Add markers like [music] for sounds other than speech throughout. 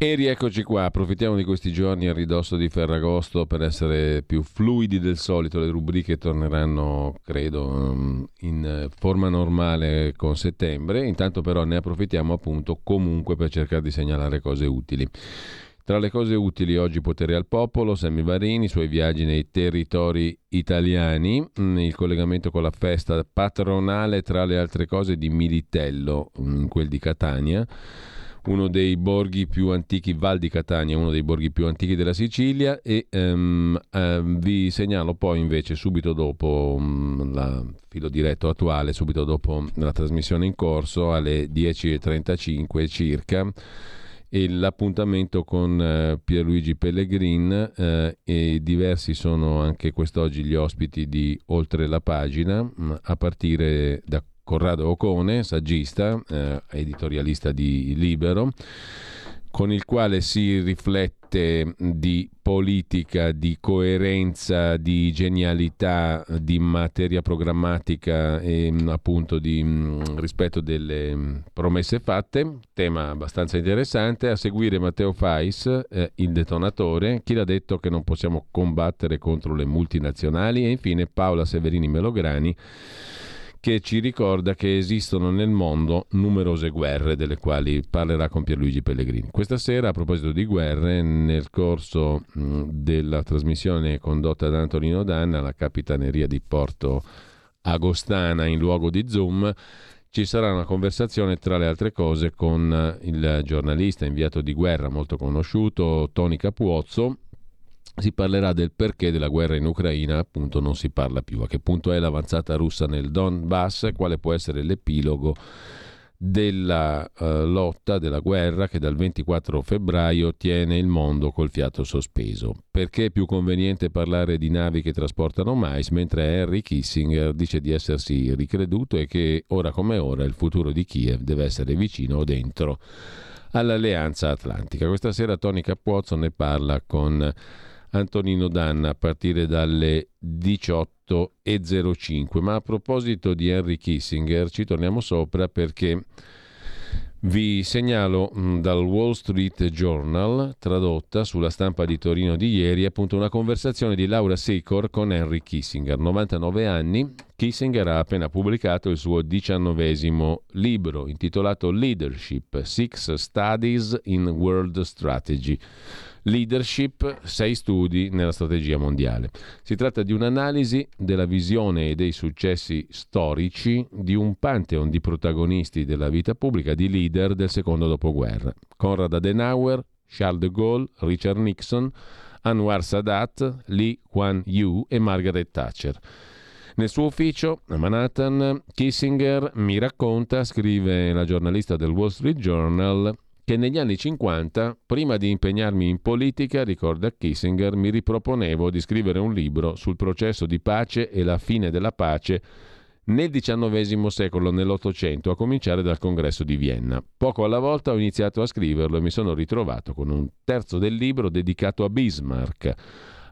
E rieccoci qua, approfittiamo di questi giorni a ridosso di Ferragosto per essere più fluidi del solito, le rubriche torneranno, credo, mm, in forma normale con settembre, intanto però ne approfittiamo appunto comunque per cercare di segnalare cose utili. Tra le cose utili oggi potere al popolo, Sammy Varini, i suoi viaggi nei territori italiani, mm, il collegamento con la festa patronale tra le altre cose di Militello, mm, quel di Catania uno dei borghi più antichi, Val di Catania, uno dei borghi più antichi della Sicilia e um, uh, vi segnalo poi invece subito dopo um, la filo diretto attuale, subito dopo la trasmissione in corso alle 10.35 circa e l'appuntamento con uh, Pierluigi Pellegrin uh, e diversi sono anche quest'oggi gli ospiti di Oltre la pagina mh, a partire da Corrado Ocone, saggista, eh, editorialista di Libero, con il quale si riflette di politica, di coerenza, di genialità, di materia programmatica e mm, appunto di mm, rispetto delle mm, promesse fatte. Tema abbastanza interessante. A seguire Matteo Fais, eh, il detonatore, chi l'ha detto che non possiamo combattere contro le multinazionali e infine Paola Severini Melograni che ci ricorda che esistono nel mondo numerose guerre delle quali parlerà con Pierluigi Pellegrini. Questa sera, a proposito di guerre, nel corso della trasmissione condotta da Antonino Danna, la capitaneria di Porto Agostana in luogo di Zoom, ci sarà una conversazione tra le altre cose con il giornalista inviato di guerra molto conosciuto Tony Capuozzo si parlerà del perché della guerra in Ucraina appunto non si parla più, a che punto è l'avanzata russa nel Donbass quale può essere l'epilogo della uh, lotta, della guerra che dal 24 febbraio tiene il mondo col fiato sospeso. Perché è più conveniente parlare di navi che trasportano mais, mentre Henry Kissinger dice di essersi ricreduto e che ora come ora il futuro di Kiev deve essere vicino o dentro all'Alleanza Atlantica. Questa sera Tony Cappuozzo ne parla con Antonino Danna a partire dalle 18.05. Ma a proposito di Henry Kissinger ci torniamo sopra perché vi segnalo mm, dal Wall Street Journal, tradotta sulla stampa di Torino di ieri, appunto una conversazione di Laura Secor con Henry Kissinger, 99 anni. Kissinger ha appena pubblicato il suo diciannovesimo libro intitolato Leadership, Six Studies in World Strategy. Leadership, sei studi nella strategia mondiale. Si tratta di un'analisi della visione e dei successi storici di un pantheon di protagonisti della vita pubblica, di leader del secondo dopoguerra. Konrad Adenauer, Charles de Gaulle, Richard Nixon, Anwar Sadat, Lee Kuan Yew e Margaret Thatcher. Nel suo ufficio a Manhattan, Kissinger mi racconta, scrive la giornalista del Wall Street Journal, che negli anni 50, prima di impegnarmi in politica, ricorda Kissinger, mi riproponevo di scrivere un libro sul processo di pace e la fine della pace nel XIX secolo, nell'Ottocento, a cominciare dal congresso di Vienna. Poco alla volta ho iniziato a scriverlo e mi sono ritrovato con un terzo del libro dedicato a Bismarck.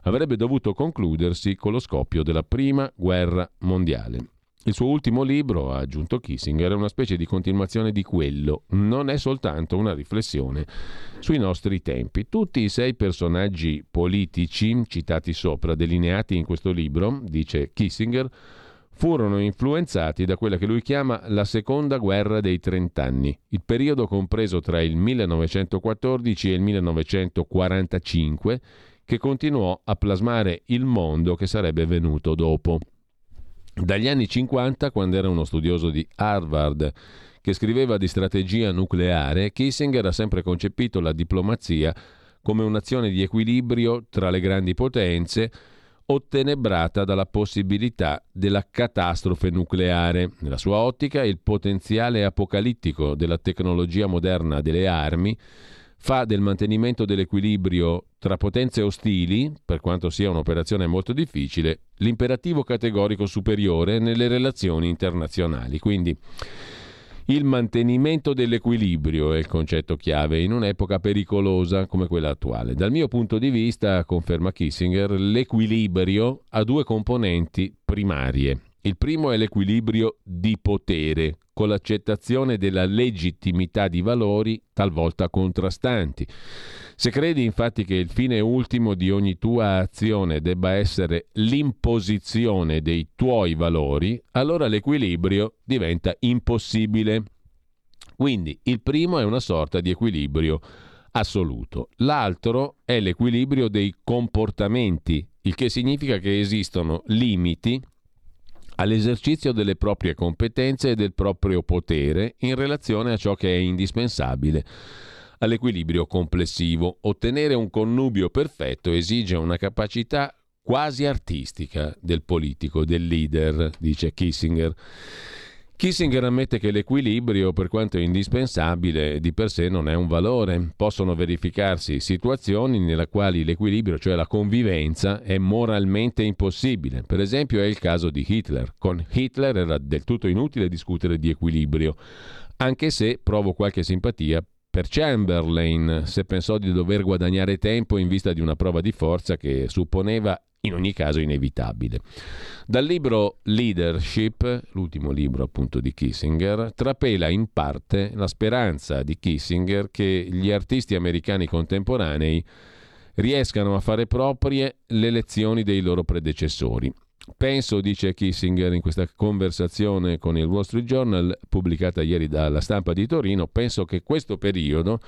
Avrebbe dovuto concludersi con lo scoppio della prima guerra mondiale. Il suo ultimo libro, ha aggiunto Kissinger, è una specie di continuazione di quello, non è soltanto una riflessione sui nostri tempi. Tutti i sei personaggi politici citati sopra, delineati in questo libro, dice Kissinger, furono influenzati da quella che lui chiama la seconda guerra dei trent'anni, il periodo compreso tra il 1914 e il 1945 che continuò a plasmare il mondo che sarebbe venuto dopo. Dagli anni 50, quando era uno studioso di Harvard che scriveva di strategia nucleare, Kissinger ha sempre concepito la diplomazia come un'azione di equilibrio tra le grandi potenze, ottenebrata dalla possibilità della catastrofe nucleare. Nella sua ottica, il potenziale apocalittico della tecnologia moderna delle armi fa del mantenimento dell'equilibrio tra potenze ostili, per quanto sia un'operazione molto difficile, l'imperativo categorico superiore nelle relazioni internazionali. Quindi il mantenimento dell'equilibrio è il concetto chiave in un'epoca pericolosa come quella attuale. Dal mio punto di vista, conferma Kissinger, l'equilibrio ha due componenti primarie. Il primo è l'equilibrio di potere, con l'accettazione della legittimità di valori talvolta contrastanti. Se credi infatti che il fine ultimo di ogni tua azione debba essere l'imposizione dei tuoi valori, allora l'equilibrio diventa impossibile. Quindi il primo è una sorta di equilibrio assoluto, l'altro è l'equilibrio dei comportamenti, il che significa che esistono limiti all'esercizio delle proprie competenze e del proprio potere in relazione a ciò che è indispensabile all'equilibrio complessivo. Ottenere un connubio perfetto esige una capacità quasi artistica del politico, del leader, dice Kissinger. Kissinger ammette che l'equilibrio, per quanto indispensabile, di per sé non è un valore. Possono verificarsi situazioni nelle quali l'equilibrio, cioè la convivenza, è moralmente impossibile. Per esempio è il caso di Hitler. Con Hitler era del tutto inutile discutere di equilibrio, anche se provo qualche simpatia per Chamberlain se pensò di dover guadagnare tempo in vista di una prova di forza che supponeva in ogni caso inevitabile. Dal libro Leadership, l'ultimo libro appunto di Kissinger, trapela in parte la speranza di Kissinger che gli artisti americani contemporanei riescano a fare proprie le lezioni dei loro predecessori. Penso, dice Kissinger in questa conversazione con il Wall Street Journal pubblicata ieri dalla stampa di Torino, penso che questo periodo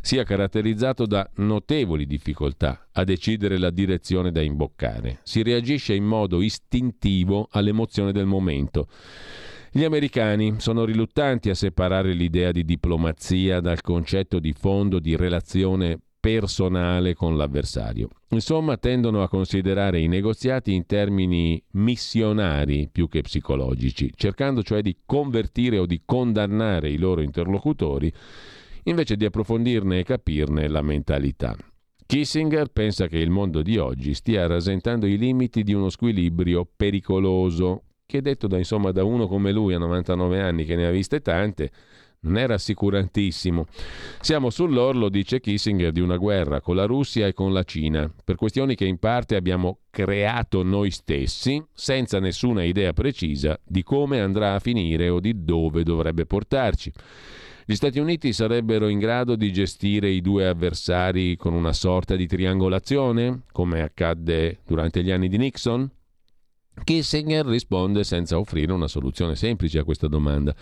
sia caratterizzato da notevoli difficoltà a decidere la direzione da imboccare. Si reagisce in modo istintivo all'emozione del momento. Gli americani sono riluttanti a separare l'idea di diplomazia dal concetto di fondo di relazione personale con l'avversario. Insomma, tendono a considerare i negoziati in termini missionari più che psicologici, cercando cioè di convertire o di condannare i loro interlocutori invece di approfondirne e capirne la mentalità. Kissinger pensa che il mondo di oggi stia rasentando i limiti di uno squilibrio pericoloso, che detto da, insomma, da uno come lui a 99 anni che ne ha viste tante, non è rassicurantissimo. Siamo sull'orlo, dice Kissinger, di una guerra con la Russia e con la Cina, per questioni che in parte abbiamo creato noi stessi, senza nessuna idea precisa di come andrà a finire o di dove dovrebbe portarci. Gli Stati Uniti sarebbero in grado di gestire i due avversari con una sorta di triangolazione, come accadde durante gli anni di Nixon? Kissinger risponde senza offrire una soluzione semplice a questa domanda.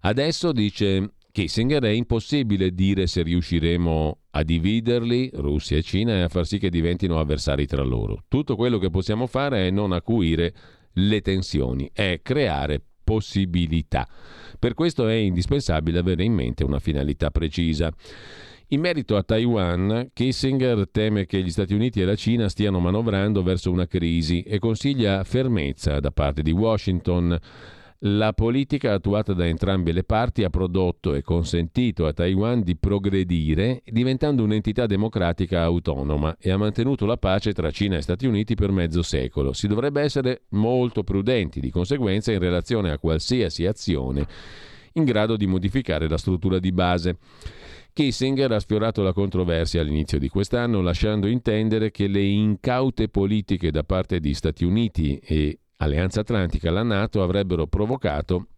Adesso, dice Kissinger, è impossibile dire se riusciremo a dividerli, Russia e Cina, e a far sì che diventino avversari tra loro. Tutto quello che possiamo fare è non acuire le tensioni, è creare possibilità. Per questo è indispensabile avere in mente una finalità precisa. In merito a Taiwan, Kissinger teme che gli Stati Uniti e la Cina stiano manovrando verso una crisi e consiglia fermezza da parte di Washington. La politica attuata da entrambe le parti ha prodotto e consentito a Taiwan di progredire diventando un'entità democratica autonoma e ha mantenuto la pace tra Cina e Stati Uniti per mezzo secolo. Si dovrebbe essere molto prudenti di conseguenza in relazione a qualsiasi azione in grado di modificare la struttura di base. Kissinger ha sfiorato la controversia all'inizio di quest'anno lasciando intendere che le incaute politiche da parte di Stati Uniti e Alleanza Atlantica, la Nato, avrebbero provocato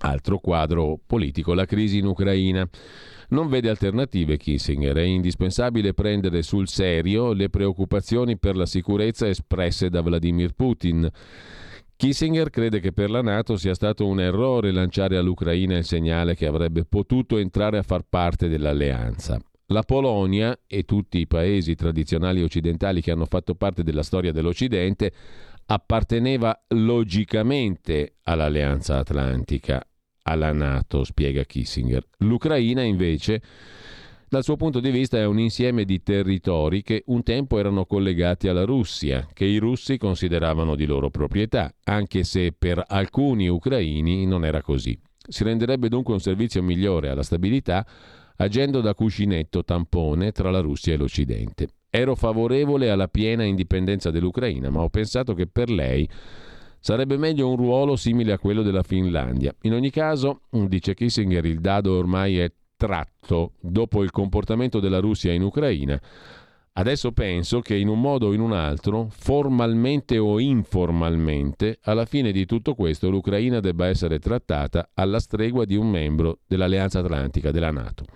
altro quadro politico, la crisi in Ucraina. Non vede alternative Kissinger, è indispensabile prendere sul serio le preoccupazioni per la sicurezza espresse da Vladimir Putin. Kissinger crede che per la Nato sia stato un errore lanciare all'Ucraina il segnale che avrebbe potuto entrare a far parte dell'alleanza. La Polonia e tutti i paesi tradizionali occidentali che hanno fatto parte della storia dell'Occidente apparteneva logicamente all'Alleanza Atlantica, alla Nato, spiega Kissinger. L'Ucraina invece Dal suo punto di vista è un insieme di territori che un tempo erano collegati alla Russia, che i russi consideravano di loro proprietà, anche se per alcuni ucraini non era così. Si renderebbe dunque un servizio migliore alla stabilità agendo da cuscinetto tampone tra la Russia e l'Occidente. Ero favorevole alla piena indipendenza dell'Ucraina, ma ho pensato che per lei sarebbe meglio un ruolo simile a quello della Finlandia. In ogni caso, dice Kissinger, il dado ormai è tratto dopo il comportamento della Russia in Ucraina. Adesso penso che in un modo o in un altro, formalmente o informalmente, alla fine di tutto questo l'Ucraina debba essere trattata alla stregua di un membro dell'Alleanza Atlantica, della Nato.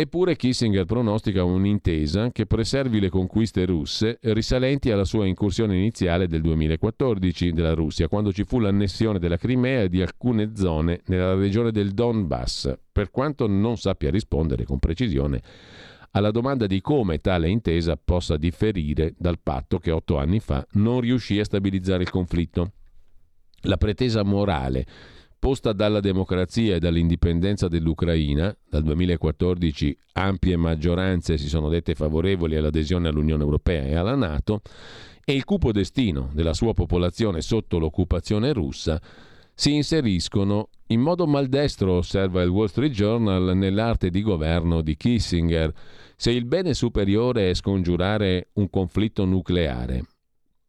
Eppure Kissinger pronostica un'intesa che preservi le conquiste russe risalenti alla sua incursione iniziale del 2014 della Russia, quando ci fu l'annessione della Crimea e di alcune zone nella regione del Donbass, per quanto non sappia rispondere con precisione alla domanda di come tale intesa possa differire dal patto che otto anni fa non riuscì a stabilizzare il conflitto. La pretesa morale posta dalla democrazia e dall'indipendenza dell'Ucraina, dal 2014 ampie maggioranze si sono dette favorevoli all'adesione all'Unione Europea e alla Nato, e il cupo destino della sua popolazione sotto l'occupazione russa si inseriscono in modo maldestro, osserva il Wall Street Journal, nell'arte di governo di Kissinger. Se il bene superiore è scongiurare un conflitto nucleare,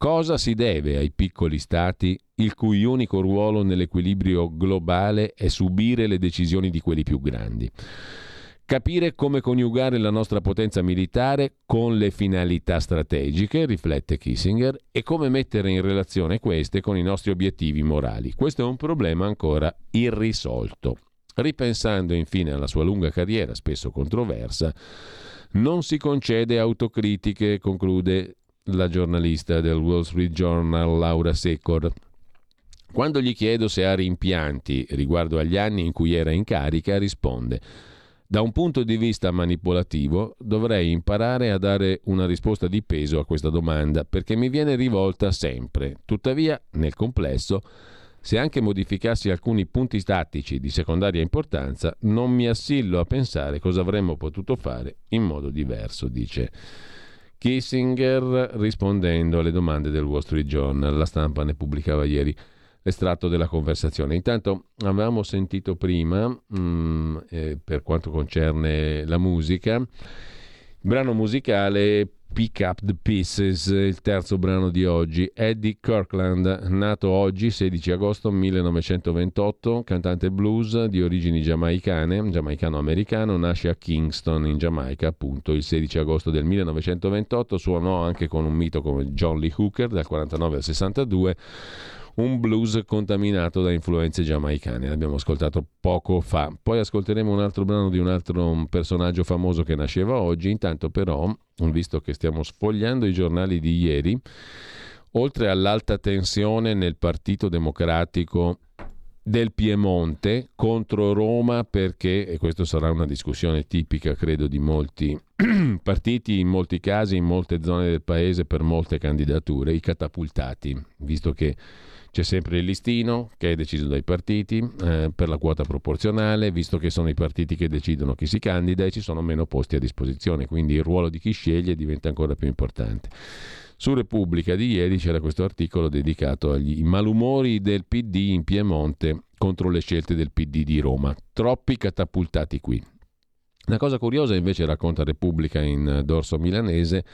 cosa si deve ai piccoli stati il cui unico ruolo nell'equilibrio globale è subire le decisioni di quelli più grandi? Capire come coniugare la nostra potenza militare con le finalità strategiche, riflette Kissinger, e come mettere in relazione queste con i nostri obiettivi morali. Questo è un problema ancora irrisolto. Ripensando infine alla sua lunga carriera, spesso controversa, non si concede autocritiche, conclude la giornalista del Wall Street Journal Laura Secor. Quando gli chiedo se ha rimpianti riguardo agli anni in cui era in carica, risponde da un punto di vista manipolativo dovrei imparare a dare una risposta di peso a questa domanda perché mi viene rivolta sempre. Tuttavia, nel complesso, se anche modificassi alcuni punti tattici di secondaria importanza, non mi assillo a pensare cosa avremmo potuto fare in modo diverso, dice Kissinger rispondendo alle domande del Wall Street Journal. La stampa ne pubblicava ieri l'estratto della conversazione. Intanto avevamo sentito prima, mh, mm, eh, per quanto concerne la musica, il brano musicale Pick Up the Pieces, il terzo brano di oggi. Eddie Kirkland, nato oggi 16 agosto 1928, cantante blues di origini giamaicane, giamaicano-americano, nasce a Kingston in Giamaica appunto il 16 agosto del 1928, suonò anche con un mito come John Lee Hooker dal 49 al 62 un blues contaminato da influenze giamaicane. L'abbiamo ascoltato poco fa. Poi ascolteremo un altro brano di un altro personaggio famoso che nasceva oggi. Intanto però, visto che stiamo sfogliando i giornali di ieri, oltre all'alta tensione nel Partito Democratico del Piemonte contro Roma perché, e questa sarà una discussione tipica credo di molti [clears throat] partiti, in molti casi, in molte zone del paese, per molte candidature, i catapultati, visto che c'è sempre il listino che è deciso dai partiti eh, per la quota proporzionale, visto che sono i partiti che decidono chi si candida e ci sono meno posti a disposizione, quindi il ruolo di chi sceglie diventa ancora più importante. Su Repubblica di ieri c'era questo articolo dedicato agli malumori del PD in Piemonte contro le scelte del PD di Roma. Troppi catapultati qui. Una cosa curiosa invece racconta Repubblica in dorso milanese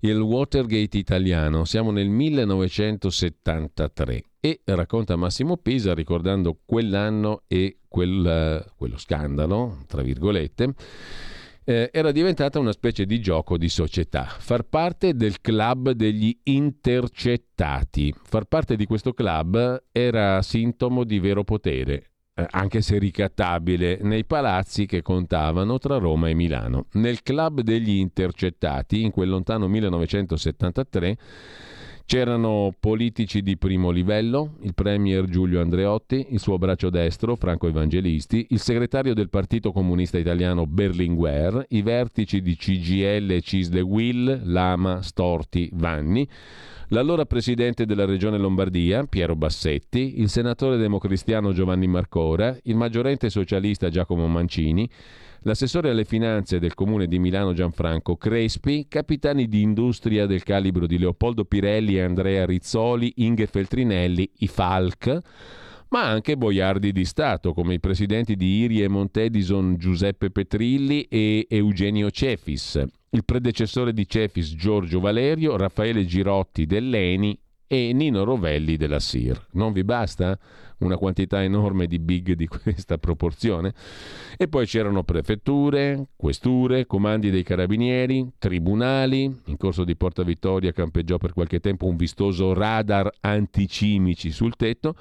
il Watergate italiano. Siamo nel 1973 e racconta Massimo Pisa ricordando quell'anno e quel, quello scandalo, tra virgolette, eh, era diventata una specie di gioco di società, far parte del club degli intercettati. Far parte di questo club era sintomo di vero potere eh, anche se ricattabile, nei palazzi che contavano tra Roma e Milano. Nel club degli intercettati, in quel lontano 1973, C'erano politici di primo livello, il premier Giulio Andreotti, il suo braccio destro Franco Evangelisti, il segretario del Partito Comunista Italiano Berlinguer, i vertici di CGL, Cisle Will, Lama, Storti, Vanni, l'allora presidente della regione Lombardia, Piero Bassetti, il senatore democristiano Giovanni Marcora, il maggiorente socialista Giacomo Mancini, l'assessore alle finanze del comune di Milano Gianfranco Crespi, capitani di industria del calibro di Leopoldo Pirelli e Andrea Rizzoli, Inge Feltrinelli, i Falc, ma anche boiardi di Stato come i presidenti di Iri e Montedison Giuseppe Petrilli e Eugenio Cefis, il predecessore di Cefis Giorgio Valerio, Raffaele Girotti dell'Eni e Nino Rovelli della SIR. Non vi basta una quantità enorme di big di questa proporzione? E poi c'erano prefetture, questure, comandi dei carabinieri, tribunali. In corso di Porta Vittoria campeggiò per qualche tempo un vistoso radar anticimici sul tetto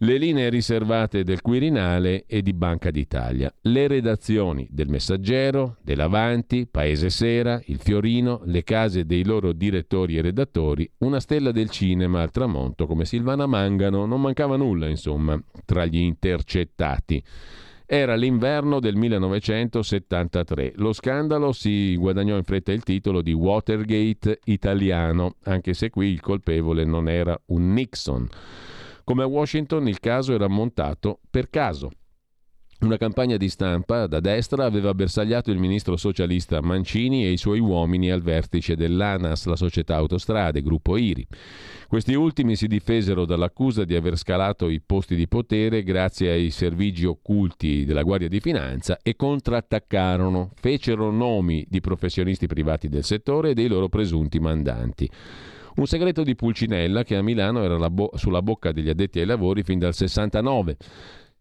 le linee riservate del Quirinale e di Banca d'Italia, le redazioni del Messaggero, dell'Avanti, Paese Sera, Il Fiorino, le case dei loro direttori e redattori, una stella del cinema al tramonto come Silvana Mangano, non mancava nulla insomma tra gli intercettati. Era l'inverno del 1973. Lo scandalo si guadagnò in fretta il titolo di Watergate italiano, anche se qui il colpevole non era un Nixon. Come a Washington il caso era montato per caso. Una campagna di stampa da destra aveva bersagliato il ministro socialista Mancini e i suoi uomini al vertice dell'ANAS, la società autostrade, gruppo IRI. Questi ultimi si difesero dall'accusa di aver scalato i posti di potere grazie ai servigi occulti della Guardia di Finanza e contrattaccarono, fecero nomi di professionisti privati del settore e dei loro presunti mandanti. Un segreto di Pulcinella che a Milano era bo- sulla bocca degli addetti ai lavori fin dal 69.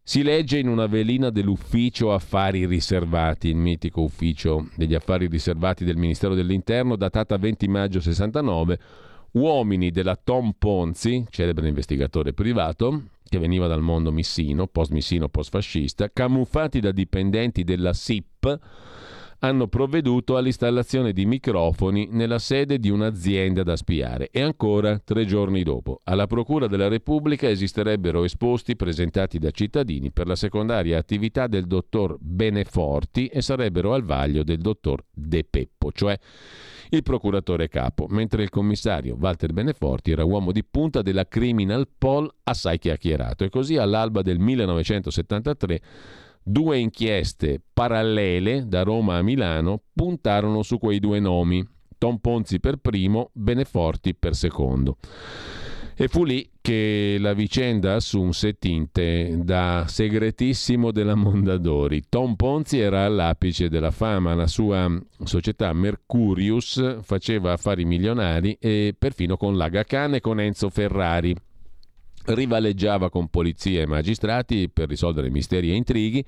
Si legge in una velina dell'ufficio affari riservati, il mitico ufficio degli affari riservati del Ministero dell'Interno, datata 20 maggio 69, uomini della Tom Ponzi, celebre investigatore privato, che veniva dal mondo missino, post-missino, post-fascista, camuffati da dipendenti della SIP, hanno provveduto all'installazione di microfoni nella sede di un'azienda da spiare. E ancora tre giorni dopo alla Procura della Repubblica esisterebbero esposti presentati da cittadini per la secondaria attività del dottor Beneforti e sarebbero al vaglio del dottor De Peppo, cioè il procuratore capo, mentre il commissario Walter Beneforti era uomo di punta della Criminal Pol assai chiacchierato. E così all'alba del 1973 Due inchieste parallele da Roma a Milano puntarono su quei due nomi, Tom Ponzi per primo, Beneforti per secondo. E fu lì che la vicenda assunse tinte da segretissimo della Mondadori. Tom Ponzi era all'apice della fama, la sua società Mercurius faceva affari milionari e perfino con Laga Khan e con Enzo Ferrari rivaleggiava con polizia e magistrati per risolvere misteri e intrighi,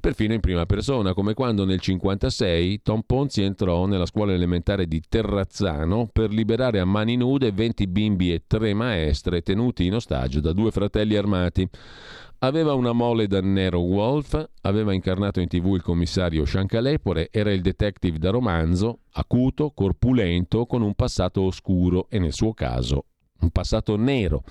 perfino in prima persona, come quando nel 1956 Tom Ponzi entrò nella scuola elementare di Terrazzano per liberare a mani nude 20 bimbi e tre maestre tenuti in ostaggio da due fratelli armati. Aveva una mole da Nero Wolf, aveva incarnato in tv il commissario Sciancalepore, era il detective da romanzo, acuto, corpulento, con un passato oscuro e nel suo caso un passato nero.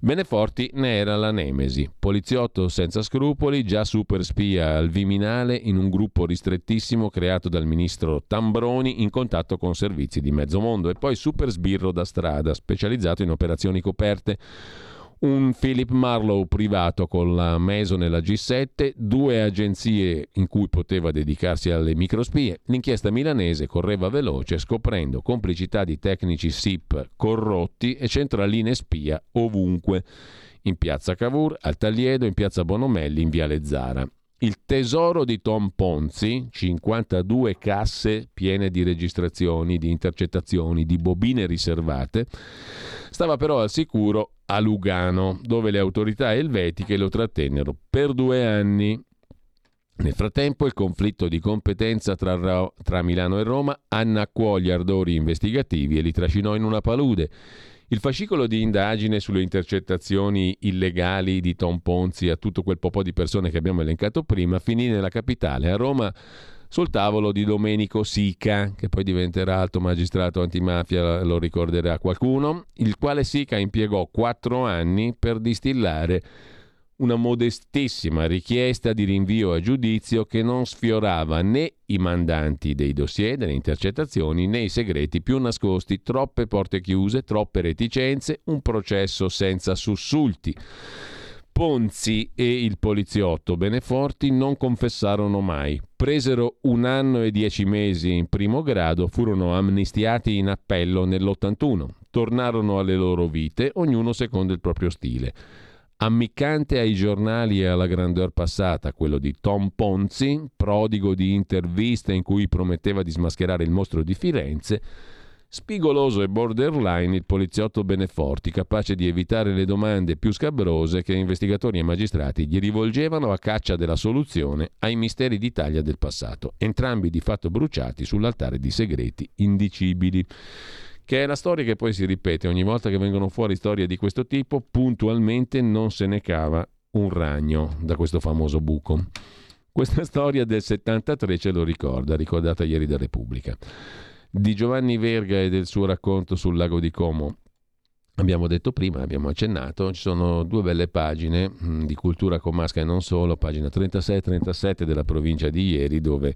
Beneforti ne era la nemesi, poliziotto senza scrupoli, già super spia al Viminale in un gruppo ristrettissimo creato dal ministro Tambroni in contatto con servizi di mezzo mondo. E poi super sbirro da strada, specializzato in operazioni coperte un Philip Marlowe privato con la Mason e la G7, due agenzie in cui poteva dedicarsi alle microspie. L'inchiesta milanese correva veloce scoprendo complicità di tecnici SIP corrotti e centraline spia ovunque. In piazza Cavour, al Tagliedo, in piazza Bonomelli, in viale Zara. Il tesoro di Tom Ponzi, 52 casse piene di registrazioni, di intercettazioni, di bobine riservate, stava però al sicuro a Lugano, dove le autorità elvetiche lo trattennero per due anni. Nel frattempo il conflitto di competenza tra, tra Milano e Roma annacquò gli ardori investigativi e li trascinò in una palude. Il fascicolo di indagine sulle intercettazioni illegali di Tom Ponzi a tutto quel po' di persone che abbiamo elencato prima finì nella capitale, a Roma, sul tavolo di Domenico Sica, che poi diventerà alto magistrato antimafia, lo ricorderà qualcuno, il quale Sica impiegò quattro anni per distillare una modestissima richiesta di rinvio a giudizio che non sfiorava né i mandanti dei dossier, delle intercettazioni, né i segreti più nascosti, troppe porte chiuse, troppe reticenze, un processo senza sussulti. Ponzi e il poliziotto Beneforti non confessarono mai. Presero un anno e dieci mesi in primo grado, furono amnistiati in appello nell'81. Tornarono alle loro vite, ognuno secondo il proprio stile. Ammiccante ai giornali e alla grandeur passata, quello di Tom Ponzi, prodigo di interviste in cui prometteva di smascherare il mostro di Firenze, Spigoloso e borderline il poliziotto Beneforti, capace di evitare le domande più scabrose che investigatori e magistrati gli rivolgevano a caccia della soluzione ai misteri d'Italia del passato, entrambi di fatto bruciati sull'altare di segreti indicibili. Che è la storia che poi si ripete ogni volta che vengono fuori storie di questo tipo, puntualmente non se ne cava un ragno da questo famoso buco. Questa storia del 73 ce lo ricorda, ricordata ieri da Repubblica di Giovanni Verga e del suo racconto sul lago di Como. Abbiamo detto prima, abbiamo accennato, ci sono due belle pagine mm, di cultura comasca e non solo, pagina 36 e 37 della provincia di ieri, dove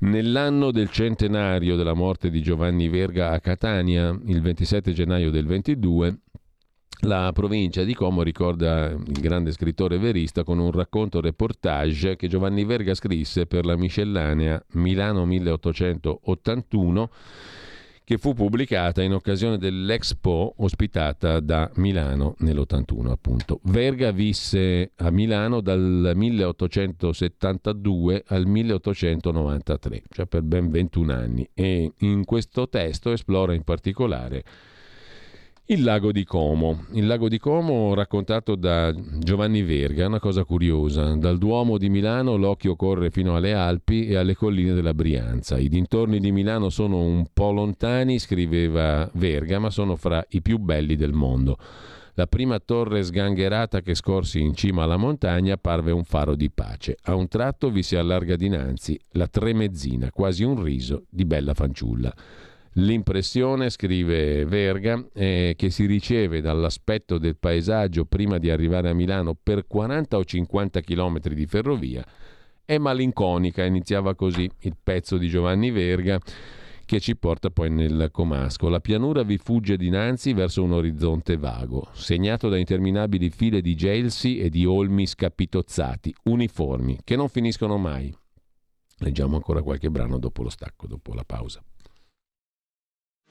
nell'anno del centenario della morte di Giovanni Verga a Catania, il 27 gennaio del 22, la provincia di Como ricorda il grande scrittore verista con un racconto reportage che Giovanni Verga scrisse per la miscellanea Milano 1881 che fu pubblicata in occasione dell'Expo ospitata da Milano nell'81 appunto. Verga visse a Milano dal 1872 al 1893, cioè per ben 21 anni e in questo testo esplora in particolare il lago di Como. Il lago di Como raccontato da Giovanni Verga, è una cosa curiosa. Dal Duomo di Milano l'occhio corre fino alle Alpi e alle colline della Brianza. I dintorni di Milano sono un po' lontani, scriveva Verga, ma sono fra i più belli del mondo. La prima torre sgangherata che scorsi in cima alla montagna parve un faro di pace. A un tratto vi si allarga dinanzi la tremezzina, quasi un riso di bella fanciulla. L'impressione, scrive Verga, eh, che si riceve dall'aspetto del paesaggio prima di arrivare a Milano per 40 o 50 km di ferrovia è malinconica, iniziava così il pezzo di Giovanni Verga che ci porta poi nel Comasco. La pianura vi fugge dinanzi verso un orizzonte vago, segnato da interminabili file di gelsi e di olmi scapitozzati, uniformi, che non finiscono mai. Leggiamo ancora qualche brano dopo lo stacco, dopo la pausa.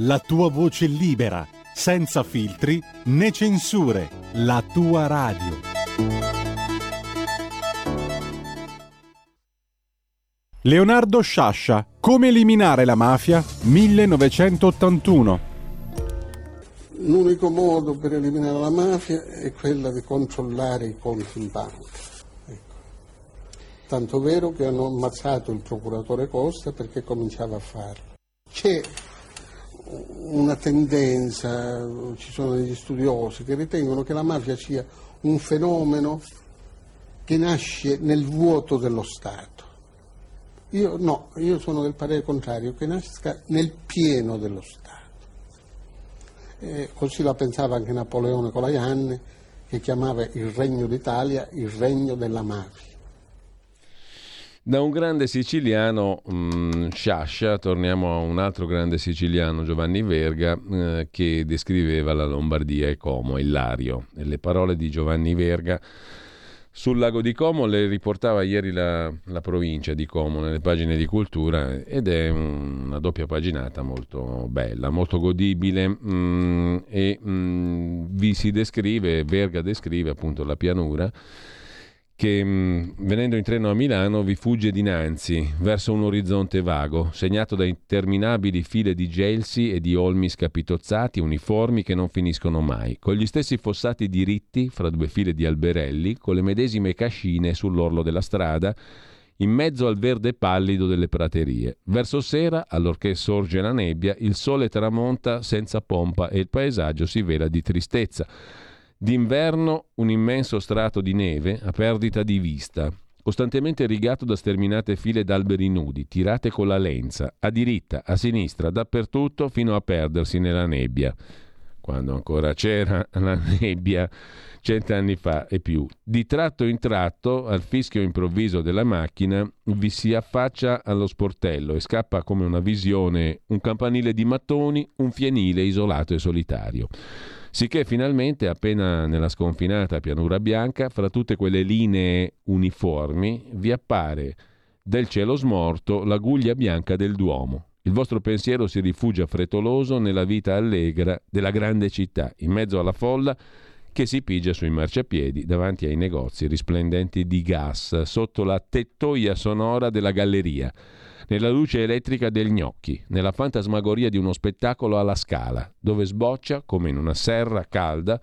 la tua voce libera, senza filtri né censure, la tua radio. Leonardo Sciascia, Come eliminare la mafia, 1981. L'unico modo per eliminare la mafia è quello di controllare i conti in banca. Ecco. Tanto vero che hanno ammazzato il procuratore Costa perché cominciava a farlo. C'è una tendenza, ci sono degli studiosi che ritengono che la mafia sia un fenomeno che nasce nel vuoto dello Stato. Io no, io sono del parere contrario, che nasca nel pieno dello Stato. E così la pensava anche Napoleone Colaianne, che chiamava il regno d'Italia il regno della mafia. Da un grande siciliano, mh, Sciascia, torniamo a un altro grande siciliano, Giovanni Verga, eh, che descriveva la Lombardia e Como, Ilario. E le parole di Giovanni Verga sul lago di Como le riportava ieri la, la provincia di Como nelle pagine di cultura ed è un, una doppia paginata molto bella, molto godibile mh, e mh, vi si descrive, Verga descrive appunto la pianura che mh, venendo in treno a Milano vi fugge dinanzi verso un orizzonte vago, segnato da interminabili file di gelsi e di olmi scapitozzati, uniformi che non finiscono mai, con gli stessi fossati diritti fra due file di alberelli, con le medesime cascine sull'orlo della strada, in mezzo al verde pallido delle praterie. Verso sera, allorché sorge la nebbia, il sole tramonta senza pompa e il paesaggio si vela di tristezza. D'inverno un immenso strato di neve a perdita di vista, costantemente rigato da sterminate file d'alberi nudi, tirate con la lenza, a diritta, a sinistra, dappertutto, fino a perdersi nella nebbia. Quando ancora c'era [laughs] la nebbia, cent'anni fa e più. Di tratto in tratto, al fischio improvviso della macchina, vi si affaccia allo sportello e scappa come una visione un campanile di mattoni, un fienile isolato e solitario. Sicché finalmente, appena nella sconfinata pianura bianca, fra tutte quelle linee uniformi, vi appare del cielo smorto la guglia bianca del Duomo. Il vostro pensiero si rifugia frettoloso nella vita allegra della grande città, in mezzo alla folla che si pigia sui marciapiedi davanti ai negozi risplendenti di gas, sotto la tettoia sonora della galleria nella luce elettrica del gnocchi, nella fantasmagoria di uno spettacolo alla scala, dove sboccia, come in una serra calda,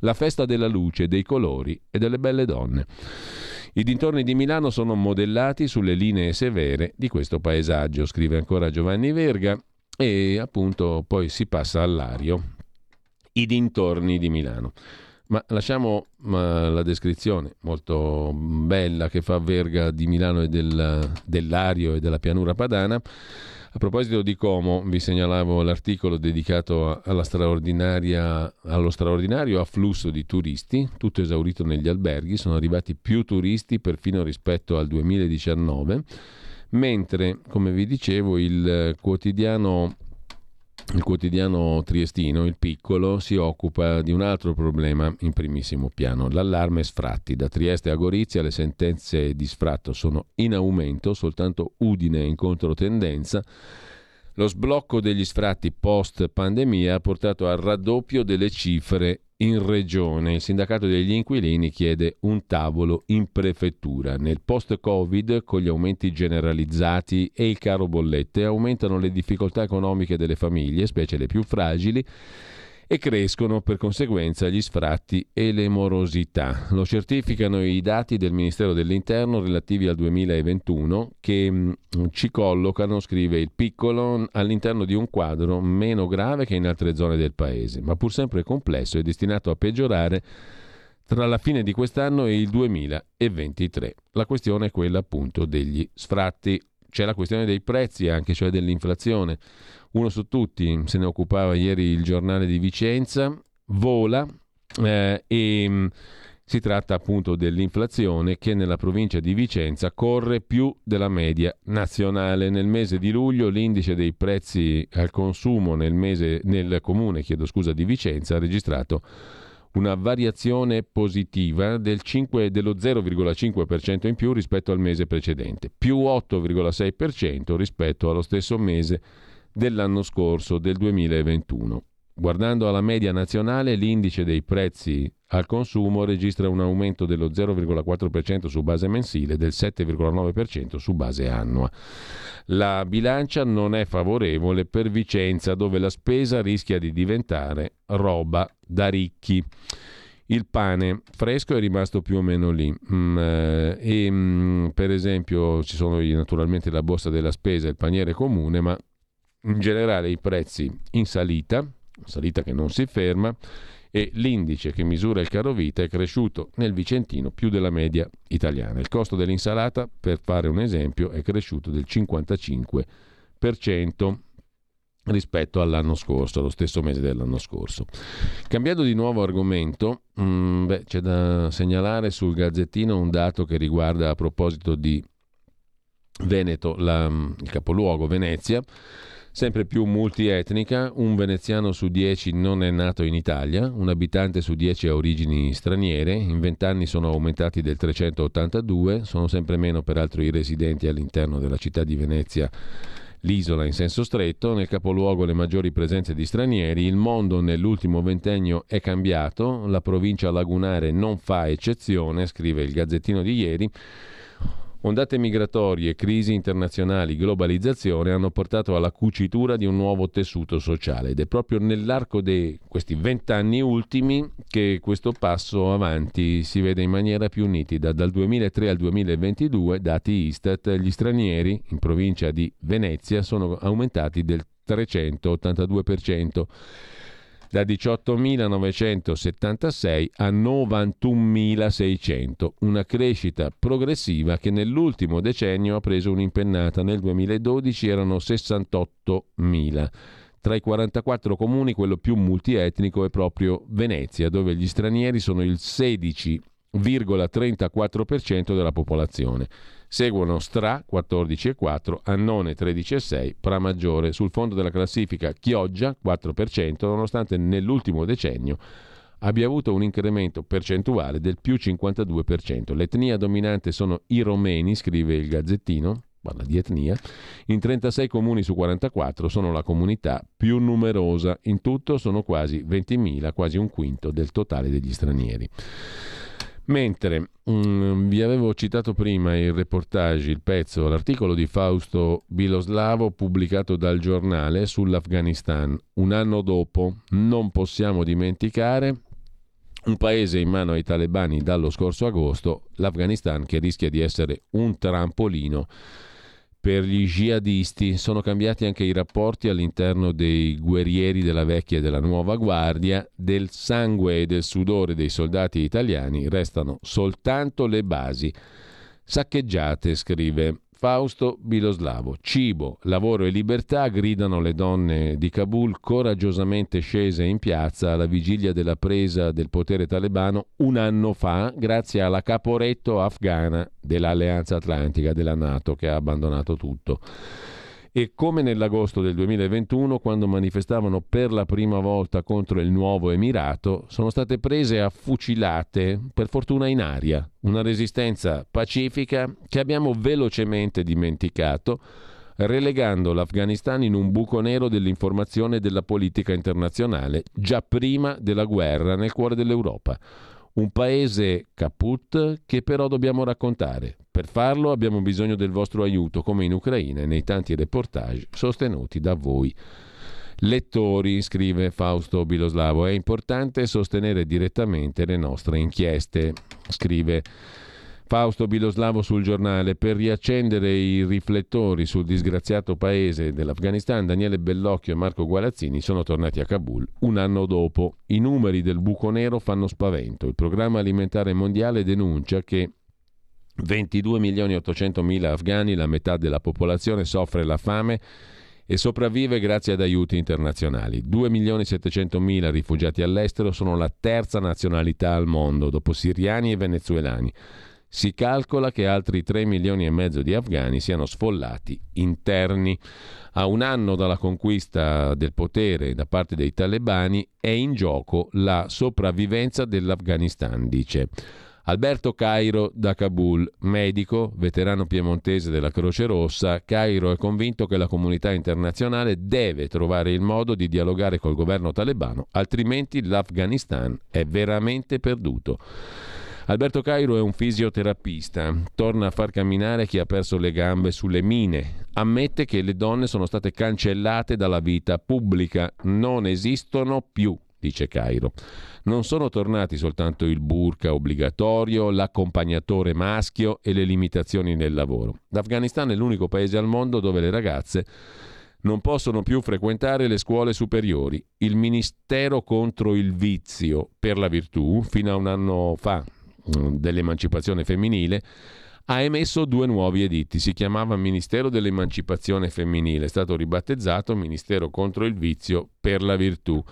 la festa della luce, dei colori e delle belle donne. I dintorni di Milano sono modellati sulle linee severe di questo paesaggio, scrive ancora Giovanni Verga, e appunto poi si passa all'ario. I dintorni di Milano. Ma lasciamo ma, la descrizione molto bella che fa Verga di Milano e del, dell'Ario e della pianura padana. A proposito di Como, vi segnalavo l'articolo dedicato straordinaria, allo straordinario afflusso di turisti, tutto esaurito negli alberghi, sono arrivati più turisti perfino rispetto al 2019, mentre, come vi dicevo, il quotidiano il quotidiano triestino, il piccolo, si occupa di un altro problema in primissimo piano, l'allarme sfratti. Da Trieste a Gorizia le sentenze di sfratto sono in aumento, soltanto Udine è in controtendenza. Lo sblocco degli sfratti post pandemia ha portato al raddoppio delle cifre in regione. Il sindacato degli inquilini chiede un tavolo in prefettura. Nel post-Covid, con gli aumenti generalizzati e il caro bollette, aumentano le difficoltà economiche delle famiglie, specie le più fragili e crescono per conseguenza gli sfratti e le morosità. Lo certificano i dati del Ministero dell'Interno relativi al 2021 che mm, ci collocano, scrive il piccolo, all'interno di un quadro meno grave che in altre zone del paese, ma pur sempre complesso e destinato a peggiorare tra la fine di quest'anno e il 2023. La questione è quella appunto degli sfratti. C'è la questione dei prezzi anche, cioè dell'inflazione uno su tutti, se ne occupava ieri il giornale di Vicenza, vola eh, e mm, si tratta appunto dell'inflazione che nella provincia di Vicenza corre più della media nazionale. Nel mese di luglio l'indice dei prezzi al consumo nel, mese, nel comune scusa, di Vicenza ha registrato una variazione positiva del 5, dello 0,5% in più rispetto al mese precedente, più 8,6% rispetto allo stesso mese dell'anno scorso, del 2021. Guardando alla media nazionale, l'indice dei prezzi al consumo registra un aumento dello 0,4% su base mensile e del 7,9% su base annua. La bilancia non è favorevole per Vicenza, dove la spesa rischia di diventare roba da ricchi. Il pane fresco è rimasto più o meno lì mm, eh, e mm, per esempio ci sono naturalmente la borsa della spesa e il paniere comune, ma in generale i prezzi in salita, salita che non si ferma, e l'indice che misura il caro vita è cresciuto nel Vicentino più della media italiana. Il costo dell'insalata, per fare un esempio, è cresciuto del 55% rispetto all'anno scorso, allo stesso mese dell'anno scorso. Cambiando di nuovo argomento, mh, mm, beh, c'è da segnalare sul Gazzettino un dato che riguarda a proposito di Veneto, la, il capoluogo Venezia sempre più multietnica, un veneziano su dieci non è nato in Italia, un abitante su dieci ha origini straniere, in vent'anni sono aumentati del 382, sono sempre meno peraltro i residenti all'interno della città di Venezia l'isola in senso stretto, nel capoluogo le maggiori presenze di stranieri, il mondo nell'ultimo ventennio è cambiato, la provincia lagunare non fa eccezione, scrive il Gazzettino di ieri. Ondate migratorie, crisi internazionali, globalizzazione hanno portato alla cucitura di un nuovo tessuto sociale ed è proprio nell'arco di questi vent'anni ultimi che questo passo avanti si vede in maniera più nitida. Dal 2003 al 2022, dati Istat, gli stranieri in provincia di Venezia sono aumentati del 382% da 18.976 a 91.600, una crescita progressiva che nell'ultimo decennio ha preso un'impennata. Nel 2012 erano 68.000. Tra i 44 comuni quello più multietnico è proprio Venezia, dove gli stranieri sono il 16,34% della popolazione. Seguono Stra 14,4, Annone 13,6, Pramaggiore. Sul fondo della classifica Chioggia 4%, nonostante nell'ultimo decennio abbia avuto un incremento percentuale del più 52%. L'etnia dominante sono i romeni, scrive il Gazzettino, parla di etnia, in 36 comuni su 44 sono la comunità più numerosa, in tutto sono quasi 20.000, quasi un quinto del totale degli stranieri. Mentre um, vi avevo citato prima il reportage, il pezzo, l'articolo di Fausto Biloslavo pubblicato dal giornale sull'Afghanistan. Un anno dopo, non possiamo dimenticare un paese in mano ai talebani dallo scorso agosto, l'Afghanistan che rischia di essere un trampolino per gli jihadisti. Sono cambiati anche i rapporti all'interno dei guerrieri della vecchia e della nuova guardia, del sangue e del sudore dei soldati italiani restano soltanto le basi. Saccheggiate, scrive Fausto Biloslavo. Cibo, lavoro e libertà gridano le donne di Kabul coraggiosamente scese in piazza alla vigilia della presa del potere talebano un anno fa grazie alla caporetto afghana dell'Alleanza Atlantica della Nato che ha abbandonato tutto e come nell'agosto del 2021, quando manifestavano per la prima volta contro il nuovo Emirato, sono state prese a fucilate, per fortuna in aria, una resistenza pacifica che abbiamo velocemente dimenticato, relegando l'Afghanistan in un buco nero dell'informazione e della politica internazionale, già prima della guerra nel cuore dell'Europa. Un paese caput che però dobbiamo raccontare. Per farlo abbiamo bisogno del vostro aiuto, come in Ucraina e nei tanti reportage sostenuti da voi. Lettori, scrive Fausto Biloslavo, è importante sostenere direttamente le nostre inchieste, scrive Fausto Biloslavo sul giornale. Per riaccendere i riflettori sul disgraziato paese dell'Afghanistan, Daniele Bellocchio e Marco Gualazzini sono tornati a Kabul un anno dopo. I numeri del buco nero fanno spavento. Il programma alimentare mondiale denuncia che 22 milioni e 800 mila afghani, la metà della popolazione, soffre la fame e sopravvive grazie ad aiuti internazionali. 2 milioni e 700 mila rifugiati all'estero sono la terza nazionalità al mondo, dopo siriani e venezuelani. Si calcola che altri 3 milioni e mezzo di afghani siano sfollati interni. A un anno dalla conquista del potere da parte dei talebani è in gioco la sopravvivenza dell'Afghanistan, dice. Alberto Cairo da Kabul, medico, veterano piemontese della Croce Rossa, Cairo è convinto che la comunità internazionale deve trovare il modo di dialogare col governo talebano, altrimenti l'Afghanistan è veramente perduto. Alberto Cairo è un fisioterapista, torna a far camminare chi ha perso le gambe sulle mine, ammette che le donne sono state cancellate dalla vita pubblica, non esistono più, dice Cairo. Non sono tornati soltanto il burka obbligatorio, l'accompagnatore maschio e le limitazioni nel lavoro. L'Afghanistan è l'unico paese al mondo dove le ragazze non possono più frequentare le scuole superiori. Il Ministero contro il vizio per la virtù, fino a un anno fa, dell'emancipazione femminile, ha emesso due nuovi editti. Si chiamava Ministero dell'Emancipazione Femminile, è stato ribattezzato Ministero contro il vizio per la virtù.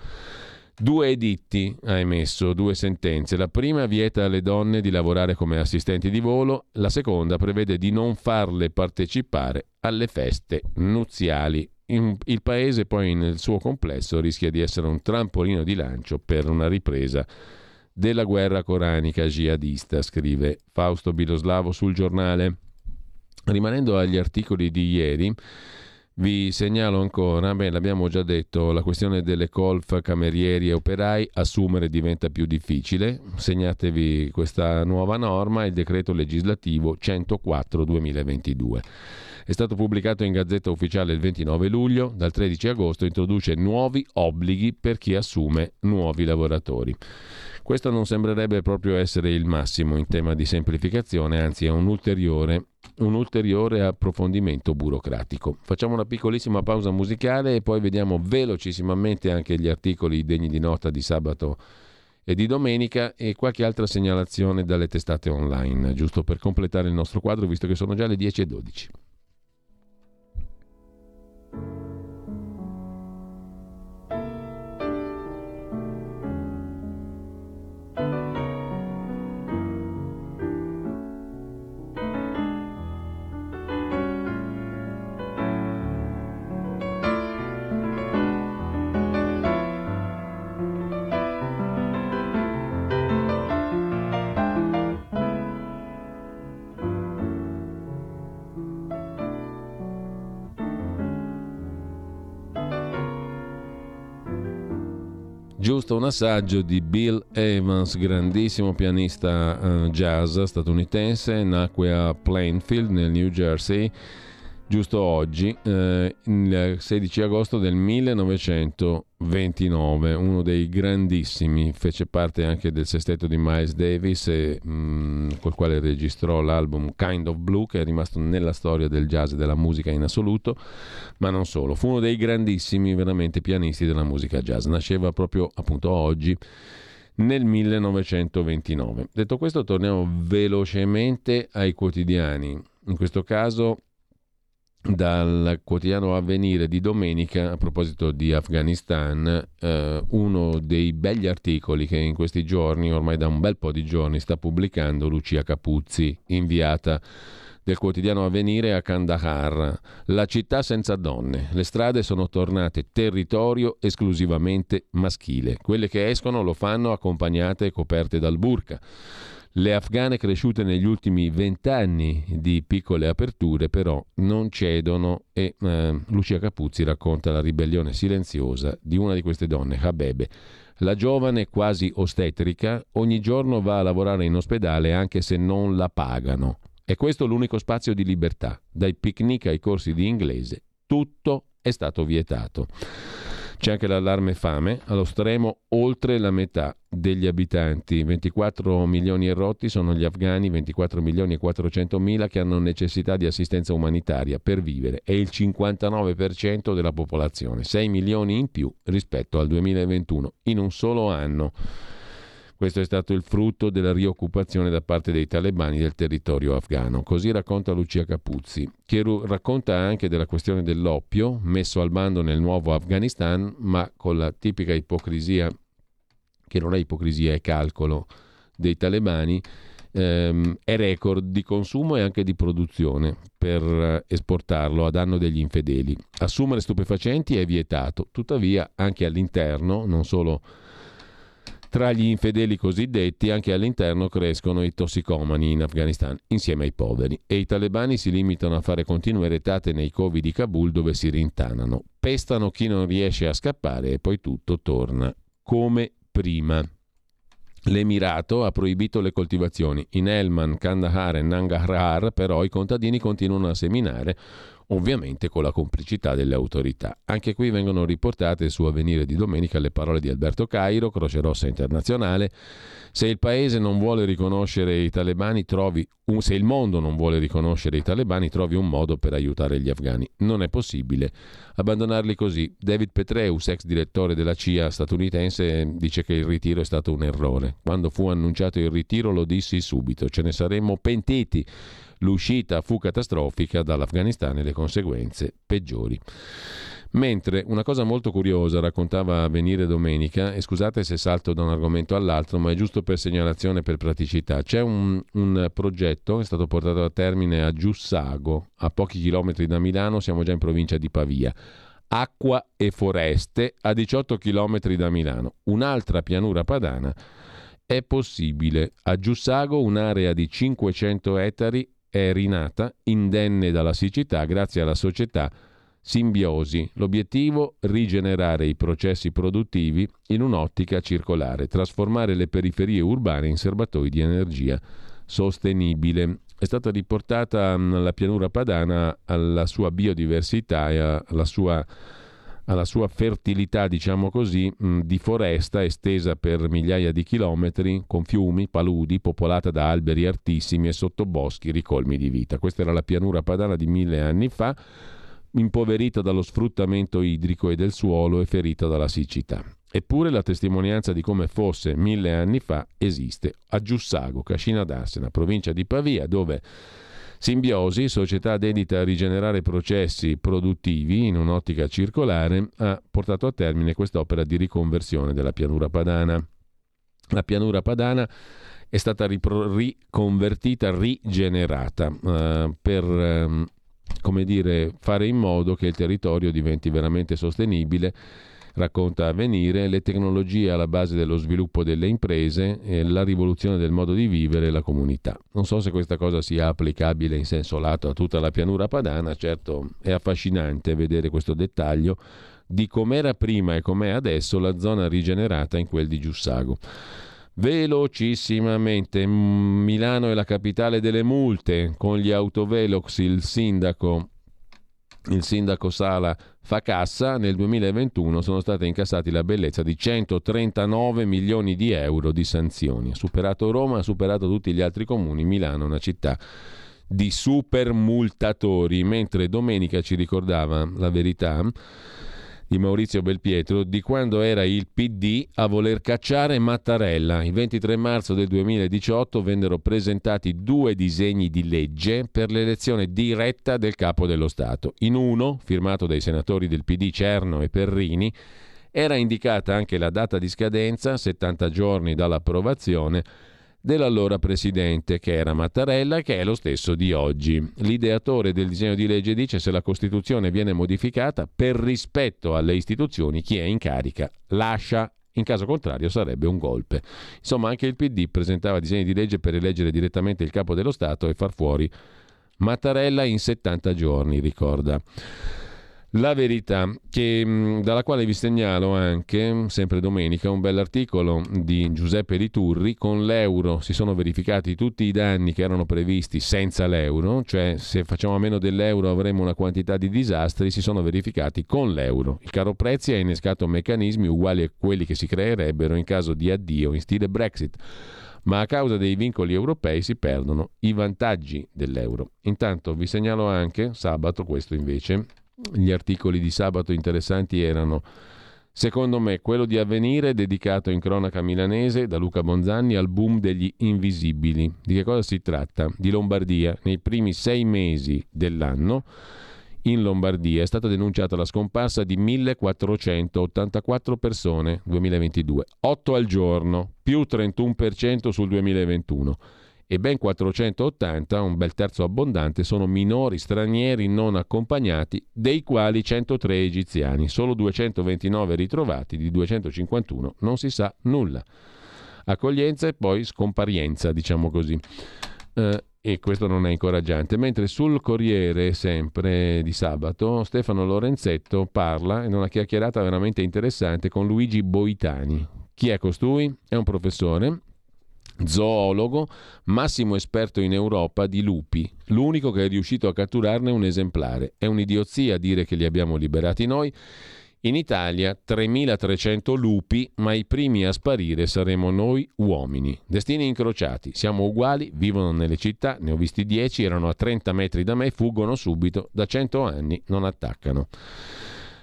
Due editti ha emesso, due sentenze. La prima vieta alle donne di lavorare come assistenti di volo, la seconda prevede di non farle partecipare alle feste nuziali. il paese poi nel suo complesso rischia di essere un trampolino di lancio per una ripresa della guerra coranica jihadista, scrive Fausto Biloslavo sul giornale. Rimanendo agli articoli di ieri, Vi segnalo ancora, beh, l'abbiamo già detto, la questione delle colf camerieri e operai, assumere diventa più difficile. Segnatevi questa nuova norma, il decreto legislativo 104-2022. È stato pubblicato in Gazzetta Ufficiale il 29 luglio, dal 13 agosto introduce nuovi obblighi per chi assume nuovi lavoratori. Questo non sembrerebbe proprio essere il massimo in tema di semplificazione, anzi è un ulteriore, un ulteriore approfondimento burocratico. Facciamo una piccolissima pausa musicale e poi vediamo velocissimamente anche gli articoli degni di nota di sabato e di domenica e qualche altra segnalazione dalle testate online, giusto per completare il nostro quadro, visto che sono già le 10 giusto un assaggio di Bill Evans, grandissimo pianista uh, jazz statunitense, nacque a Plainfield nel New Jersey giusto oggi, eh, il 16 agosto del 1929, uno dei grandissimi, fece parte anche del sestetto di Miles Davis e, mh, mm, col quale registrò l'album Kind of Blue che è rimasto nella storia del jazz e della musica in assoluto, ma non solo, fu uno dei grandissimi veramente pianisti della musica jazz, nasceva proprio appunto oggi nel 1929. Detto questo torniamo velocemente ai quotidiani, in questo caso dal quotidiano Avvenire di domenica a proposito di Afghanistan, eh, uno dei begli articoli che in questi giorni, ormai da un bel po' di giorni, sta pubblicando Lucia Capuzzi, inviata del quotidiano Avvenire a Kandahar, la città senza donne. Le strade sono tornate territorio esclusivamente maschile. Quelle che escono lo fanno accompagnate e coperte dal burka. Le afghane cresciute negli ultimi vent'anni di piccole aperture però non cedono e eh, Lucia Capuzzi racconta la ribellione silenziosa di una di queste donne, Habebe. La giovane, quasi ostetrica, ogni giorno va a lavorare in ospedale anche se non la pagano. È questo l'unico spazio di libertà. Dai picnic ai corsi di inglese, tutto è stato vietato. C'è anche l'allarme fame, allo stremo oltre la metà degli abitanti, 24 milioni e rotti sono gli afghani, 24 milioni e 400 mila che hanno necessità di assistenza umanitaria per vivere, è il 59% della popolazione, 6 milioni in più rispetto al 2021 in un solo anno. Questo è stato il frutto della rioccupazione da parte dei talebani del territorio afghano. Così racconta Lucia Capuzzi, che racconta anche della questione dell'oppio messo al bando nel nuovo Afghanistan, ma con la tipica ipocrisia, che non è ipocrisia, è calcolo dei talebani, ehm, è record di consumo e anche di produzione per esportarlo a danno degli infedeli. Assumere stupefacenti è vietato, tuttavia anche all'interno, non solo tra gli infedeli cosiddetti anche all'interno crescono i tossicomani in Afghanistan, insieme ai poveri, e i talebani si limitano a fare continue retate nei covi di Kabul dove si rintanano. Pestano chi non riesce a scappare e poi tutto torna come prima. L'Emirato ha proibito le coltivazioni. In Helman, Kandahar e Nangarhar però i contadini continuano a seminare ovviamente con la complicità delle autorità. Anche qui vengono riportate su Avvenire di domenica le parole di Alberto Cairo, Croce Rossa Internazionale. Se il paese non vuole riconoscere i talebani, trovi un, se il mondo non vuole riconoscere i talebani, trovi un modo per aiutare gli afghani. Non è possibile abbandonarli così. David Petreus, ex direttore della CIA statunitense, dice che il ritiro è stato un errore. Quando fu annunciato il ritiro lo dissi subito, ce ne saremmo pentiti L'uscita fu catastrofica dall'Afghanistan e le conseguenze peggiori. Mentre una cosa molto curiosa raccontava Venire domenica, e scusate se salto da un argomento all'altro, ma è giusto per segnalazione per praticità, c'è un, un progetto che è stato portato a termine a Giussago, a pochi chilometri da Milano, siamo già in provincia di Pavia. Acqua e foreste a 18 chilometri da Milano, un'altra pianura padana. È possibile. A Giussago un'area di 500 ettari è rinata indenne dalla siccità grazie alla società simbiosi. L'obiettivo? Rigenerare i processi produttivi in un'ottica circolare, trasformare le periferie urbane in serbatoi di energia sostenibile. È stata riportata mm, la pianura padana alla sua biodiversità e alla sua, alla sua fertilità, diciamo così, di foresta estesa per migliaia di chilometri, con fiumi, paludi, popolata da alberi altissimi e sottoboschi ricolmi di vita. Questa era la pianura padana di mille anni fa impoverita dallo sfruttamento idrico e del suolo e ferita dalla siccità. Eppure la testimonianza di come fosse mille anni fa esiste a Giussago, Cascina d'Arsena, provincia di Pavia, dove Simbiosi, società dedita a rigenerare processi produttivi in un'ottica circolare, ha portato a termine quest'opera di riconversione della pianura padana. La pianura padana è stata ripro- riconvertita, rigenerata eh, per eh, come dire, fare in modo che il territorio diventi veramente sostenibile racconta Avvenire, le tecnologie alla base dello sviluppo delle imprese, la rivoluzione del modo di vivere e la comunità. Non so se questa cosa sia applicabile in senso lato a tutta la pianura padana, certo è affascinante vedere questo dettaglio di com'era prima e com'è adesso la zona rigenerata in quel di Giussago. Velocissimamente, Milano è la capitale delle multe, con gli autovelox il sindaco, il sindaco Sala fa cassa, nel 2021 sono state incassati la bellezza di 139 milioni di euro di sanzioni. Ha superato Roma, ha superato tutti gli altri comuni, Milano è una città di super multatori, mentre domenica ci ricordava la verità di Maurizio Belpietro di quando era il PD a voler cacciare Mattarella. Il 23 marzo del 2018 vennero presentati due disegni di legge per l'elezione diretta del capo dello Stato. In uno, firmato dai senatori del PD Cerno e Perrini, era indicata anche la data di scadenza, 70 giorni dall'approvazione, dell'allora presidente, che era Mattarella, che è lo stesso di oggi. L'ideatore del disegno di legge dice se la Costituzione viene modificata per rispetto alle istituzioni, chi è in carica lascia in caso contrario sarebbe un golpe. Insomma, anche il PD presentava disegni di legge per eleggere direttamente il capo dello Stato e far fuori Mattarella in 70 giorni, ricorda. La verità, che, mm, dalla quale vi segnalo anche, sempre domenica, un bell'articolo di Giuseppe Liturri. Con l'euro si sono verificati tutti i danni che erano previsti senza l'euro, cioè se facciamo a meno dell'euro avremo una quantità di disastri, si sono verificati con l'euro. Il caro prezzi ha innescato meccanismi uguali a quelli che si creerebbero in caso di addio in stile Brexit ma a causa dei vincoli europei si perdono i vantaggi dell'euro. Intanto vi segnalo anche, sabato questo invece, gli articoli di sabato interessanti erano Secondo me quello di avvenire dedicato in cronaca milanese da Luca Bonzanni al boom degli invisibili. Di che cosa si tratta? Di Lombardia. Nei primi sei mesi dell'anno in Lombardia è stata denunciata la scomparsa di 1484 persone 2022, 8 al giorno, più 31% sul 2021 e ben 480, un bel terzo abbondante, sono minori stranieri non accompagnati, dei quali 103 egiziani, solo 229 ritrovati, di 251 non si sa nulla. Accoglienza e poi scomparienza, diciamo così. Eh, e questo non è incoraggiante. Mentre sul Corriere, sempre di sabato, Stefano Lorenzetto parla in una chiacchierata veramente interessante con Luigi Boitani. Chi è costui? È un professore zoologo, massimo esperto in Europa di lupi, l'unico che è riuscito a catturarne un esemplare. È un'idiozia dire che li abbiamo liberati noi. In Italia 3.300 lupi, ma i primi a sparire saremo noi uomini. Destini incrociati, siamo uguali, vivono nelle città, ne ho visti 10, erano a 30 metri da me, fuggono subito, da 100 anni non attaccano.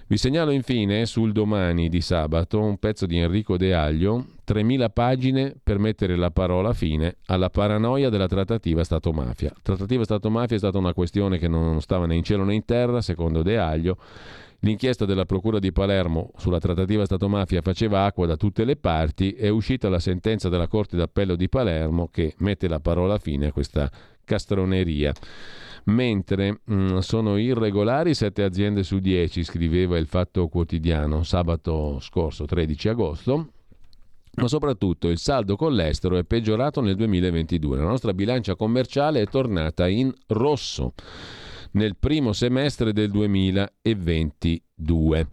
Vi segnalo infine sul domani di sabato un pezzo di Enrico De Aglio, 3.000 pagine per mettere la parola fine alla paranoia della trattativa Stato-mafia. Trattativa Stato-mafia è stata una questione che non stava né in cielo né in terra, secondo De Aglio. L'inchiesta della Procura di Palermo sulla trattativa Stato-mafia faceva acqua da tutte le parti, è uscita la sentenza della Corte d'Appello di Palermo che mette la parola fine a questa castroneria mentre mh, mm, sono irregolari 7 aziende su 10, scriveva il Fatto Quotidiano sabato scorso 13 agosto, ma soprattutto il saldo con l'estero è peggiorato nel 2022. La nostra bilancia commerciale è tornata in rosso. nel primo semestre del 2022.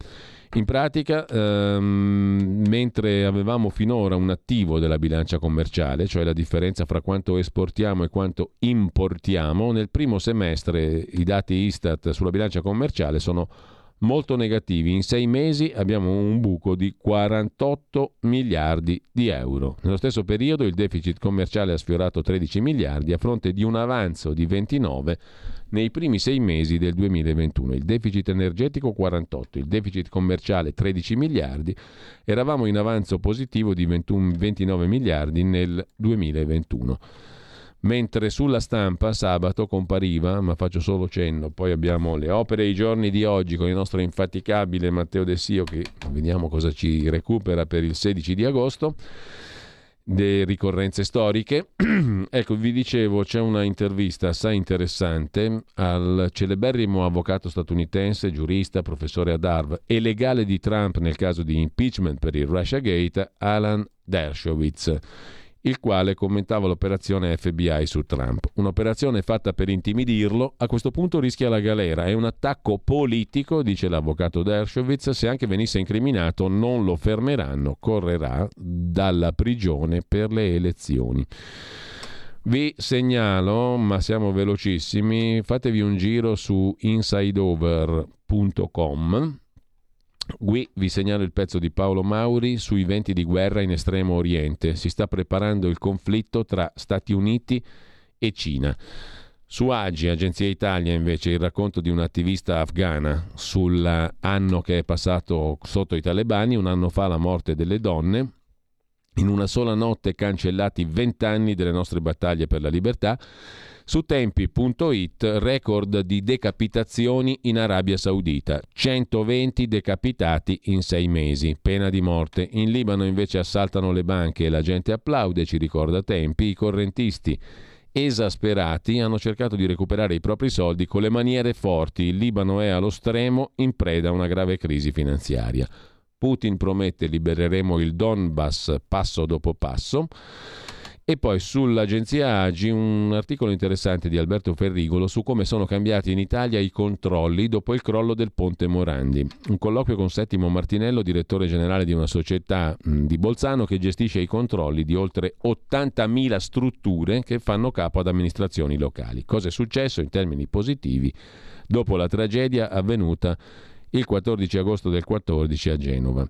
In pratica, ehm, mentre avevamo finora un attivo della bilancia commerciale, cioè la differenza fra quanto esportiamo e quanto importiamo, nel primo semestre i dati Istat sulla bilancia commerciale sono molto negativi. In sei mesi abbiamo un buco di 48 miliardi di euro. Nello stesso periodo il deficit commerciale ha sfiorato 13 miliardi a fronte di un avanzo di 29 nei primi sei mesi del 2021. Il deficit energetico 48, il deficit commerciale 13 miliardi. Eravamo in avanzo positivo di 21, 29 miliardi nel 2021 mentre sulla stampa sabato compariva, ma faccio solo cenno, poi abbiamo le opere e i giorni di oggi con il nostro infaticabile Matteo De Sio che vediamo cosa ci recupera per il 16 di agosto, le ricorrenze storiche. [clears throat] ecco, vi dicevo, c'è una intervista assai interessante al celeberrimo avvocato statunitense, giurista, professore ad Harvard e legale di Trump nel caso di impeachment per il Russia Gate, Alan Dershowitz il quale commentava l'operazione FBI su Trump. Un'operazione fatta per intimidirlo, a questo punto rischia la galera. È un attacco politico, dice l'avvocato Dershowitz, se anche venisse incriminato non lo fermeranno, correrà dalla prigione per le elezioni. Vi segnalo, ma siamo velocissimi, fatevi un giro su insideover.com Qui vi segnalo il pezzo di Paolo Mauri sui venti di guerra in Estremo Oriente. Si sta preparando il conflitto tra Stati Uniti e Cina. Su Agi, Agenzia Italia, invece, il racconto di un'attivista afghana sull'anno che è passato sotto i talebani, un anno fa la morte delle donne. In una sola notte cancellati vent'anni delle nostre battaglie per la libertà su tempi.it record di decapitazioni in Arabia Saudita, 120 decapitati in sei mesi, pena di morte. In Libano invece assaltano le banche e la gente applaude, ci ricorda tempi, i correntisti esasperati hanno cercato di recuperare i propri soldi con le maniere forti. Il Libano è allo stremo in preda a una grave crisi finanziaria. Putin promette libereremo il Donbass passo dopo passo. E poi sull'agenzia Agi un articolo interessante di Alberto Ferrigolo su come sono cambiati in Italia i controlli dopo il crollo del ponte Morandi. Un colloquio con Settimo Martinello, direttore generale di una società di Bolzano che gestisce i controlli di oltre 80.000 strutture che fanno capo ad amministrazioni locali. Cosa è successo in termini positivi dopo la tragedia avvenuta il 14 agosto del 14 a Genova?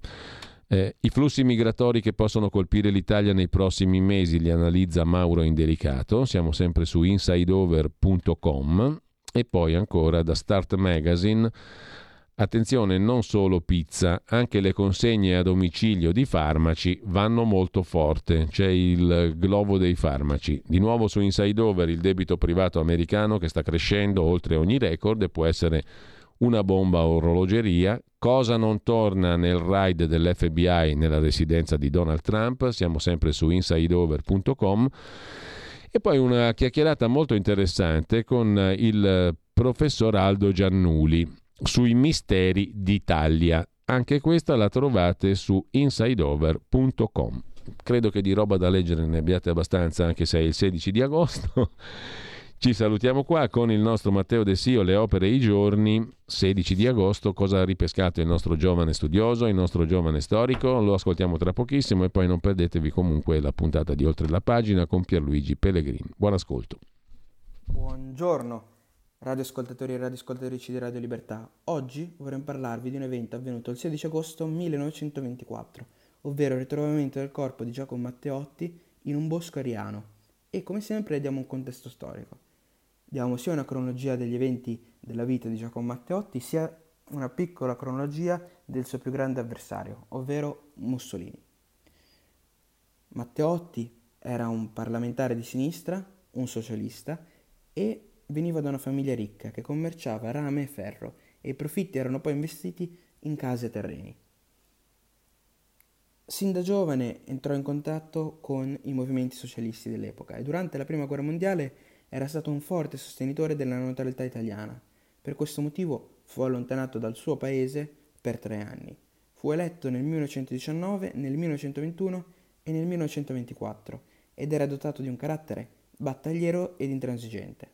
Eh, I flussi migratori che possono colpire l'Italia nei prossimi mesi li analizza Mauro Indelicato, siamo sempre su insideover.com e poi ancora da Start Magazine. Attenzione, non solo pizza, anche le consegne a domicilio di farmaci vanno molto forte. C'è il globo dei farmaci. Di nuovo su Inside Over il debito privato americano che sta crescendo oltre ogni record e può essere una bomba orologeria. Cosa non torna nel raid dell'FBI nella residenza di Donald Trump? Siamo sempre su insideover.com. E poi una chiacchierata molto interessante con il professor Aldo Giannuli sui misteri d'Italia. Anche questa la trovate su insideover.com. Credo che di roba da leggere ne abbiate abbastanza, anche se è il 16 di agosto. Ci salutiamo qua con il nostro Matteo De Sio, le opere e i giorni, 16 di agosto, cosa ha ripescato il nostro giovane studioso, il nostro giovane storico, lo ascoltiamo tra pochissimo e poi non perdetevi comunque la puntata di Oltre la pagina con Pierluigi Pellegrini. Buon ascolto. Buongiorno, radioascoltatori e radioascoltatrici di Radio Libertà. Oggi vorremmo parlarvi di un evento avvenuto il 16 agosto 1924, ovvero il ritrovamento del corpo di Giacomo Matteotti in un bosco ariano. E come sempre diamo un contesto storico. Diamo sia una cronologia degli eventi della vita di Giacomo Matteotti, sia una piccola cronologia del suo più grande avversario, ovvero Mussolini. Matteotti era un parlamentare di sinistra, un socialista e veniva da una famiglia ricca che commerciava rame e ferro e i profitti erano poi investiti in case e terreni. Sin da giovane entrò in contatto con i movimenti socialisti dell'epoca e durante la Prima Guerra Mondiale era stato un forte sostenitore della neutralità italiana. Per questo motivo fu allontanato dal suo paese per tre anni. Fu eletto nel 1919, nel 1921 e nel 1924 ed era dotato di un carattere battagliero ed intransigente.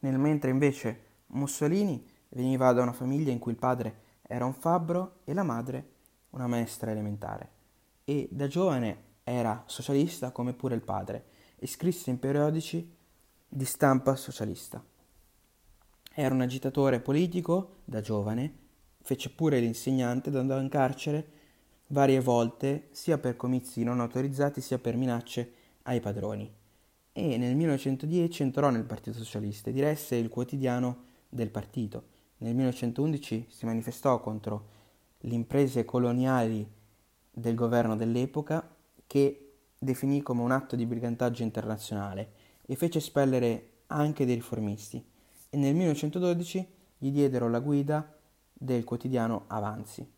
nel mentre invece Mussolini veniva da una famiglia in cui il padre era un fabbro e la madre una maestra elementare e da giovane era socialista come pure il padre e scrisse in periodici di stampa socialista. Era un agitatore politico da giovane, fece pure l'insegnante andò in carcere varie volte sia per comizi non autorizzati sia per minacce ai padroni e nel 1910 entrò nel Partito Socialista e diresse il quotidiano del partito. Nel 1911 si manifestò contro le imprese coloniali del governo dell'epoca che definì come un atto di brigantaggio internazionale e fece espellere anche dei riformisti e nel 1912 gli diedero la guida del quotidiano Avanzi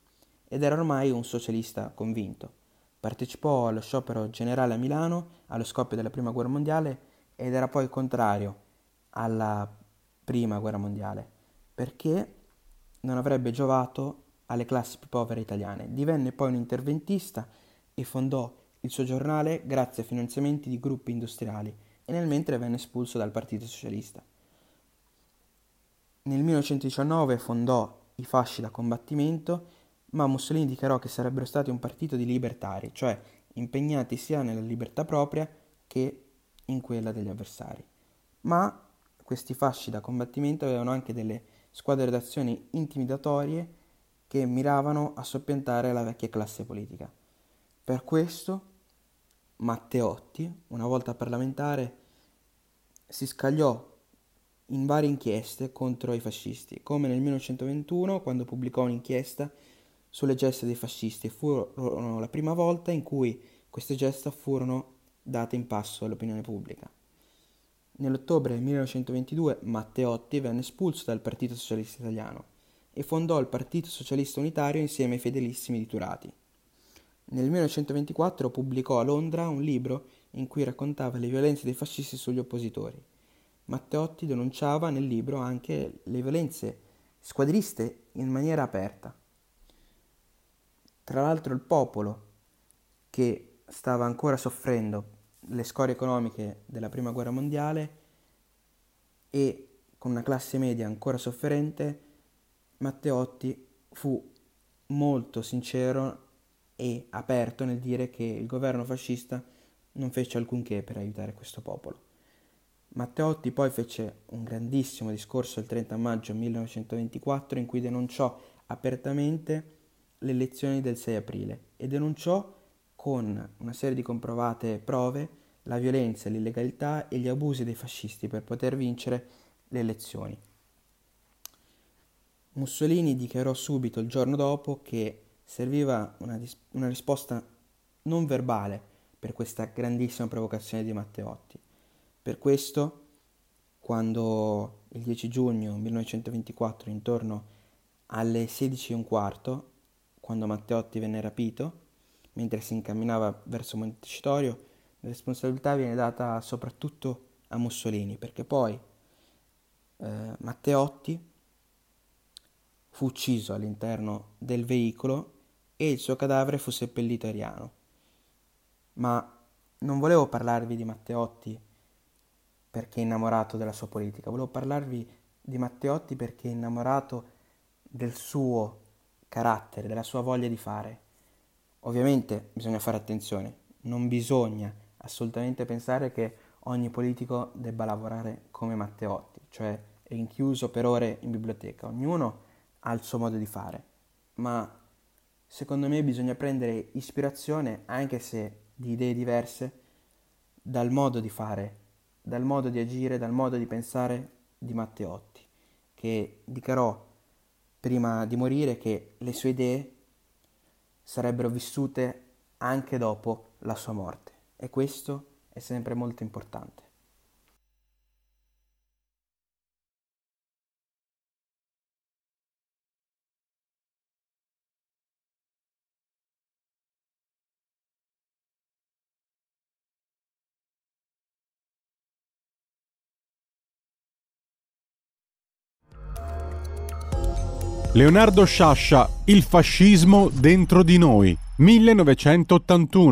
ed era ormai un socialista convinto. Partecipò allo sciopero generale a Milano allo scoppio della Prima Guerra Mondiale ed era poi contrario alla Prima Guerra Mondiale perché non avrebbe giovato alle classi più povere italiane. Divenne poi un interventista e fondò il suo giornale grazie a finanziamenti di gruppi industriali e nel mentre venne espulso dal Partito Socialista. Nel 1919 fondò i fasci da combattimento ma Mussolini dichiarò che sarebbero stati un partito di libertari, cioè impegnati sia nella libertà propria che in quella degli avversari. Ma questi fasci da combattimento avevano anche delle squadre d'azione intimidatorie che miravano a soppiantare la vecchia classe politica. Per questo Matteotti, una volta parlamentare, si scagliò in varie inchieste contro i fascisti, come nel 1921 quando pubblicò un'inchiesta sulle gesta dei fascisti furono la prima volta in cui queste gesta furono date in passo all'opinione pubblica. Nell'ottobre del 1922 Matteotti venne espulso dal Partito Socialista Italiano e fondò il Partito Socialista Unitario insieme ai fedelissimi di Turati. Nel 1924 pubblicò a Londra un libro in cui raccontava le violenze dei fascisti sugli oppositori. Matteotti denunciava nel libro anche le violenze squadriste in maniera aperta. Tra l'altro il popolo, che stava ancora soffrendo le scorie economiche della Prima Guerra Mondiale e con una classe media ancora sofferente, Matteotti fu molto sincero e aperto nel dire che il governo fascista non fece alcunché per aiutare questo popolo. Matteotti poi fece un grandissimo discorso il 30 maggio 1924 in cui denunciò apertamente le elezioni del 6 aprile e denunciò con una serie di comprovate prove la violenza, l'illegalità e gli abusi dei fascisti per poter vincere le elezioni. Mussolini dichiarò subito il giorno dopo che serviva una, dis- una risposta non verbale per questa grandissima provocazione di Matteotti. Per questo, quando il 10 giugno 1924, intorno alle 16.15, quando Matteotti venne rapito, mentre si incamminava verso Montecitorio, la responsabilità viene data soprattutto a Mussolini, perché poi eh, Matteotti fu ucciso all'interno del veicolo e il suo cadavere fu seppellito a Riano. Ma non volevo parlarvi di Matteotti perché è innamorato della sua politica, volevo parlarvi di Matteotti perché è innamorato del suo carattere, della sua voglia di fare. Ovviamente bisogna fare attenzione, non bisogna assolutamente pensare che ogni politico debba lavorare come Matteotti, cioè rinchiuso per ore in biblioteca. Ognuno ha il suo modo di fare, ma secondo me bisogna prendere ispirazione, anche se di idee diverse, dal modo di fare, dal modo di agire, dal modo di pensare di Matteotti, che dichiarò prima di morire che le sue idee sarebbero vissute anche dopo la sua morte e questo è sempre molto importante. Leonardo Sciascia, Il fascismo dentro di noi, 1981.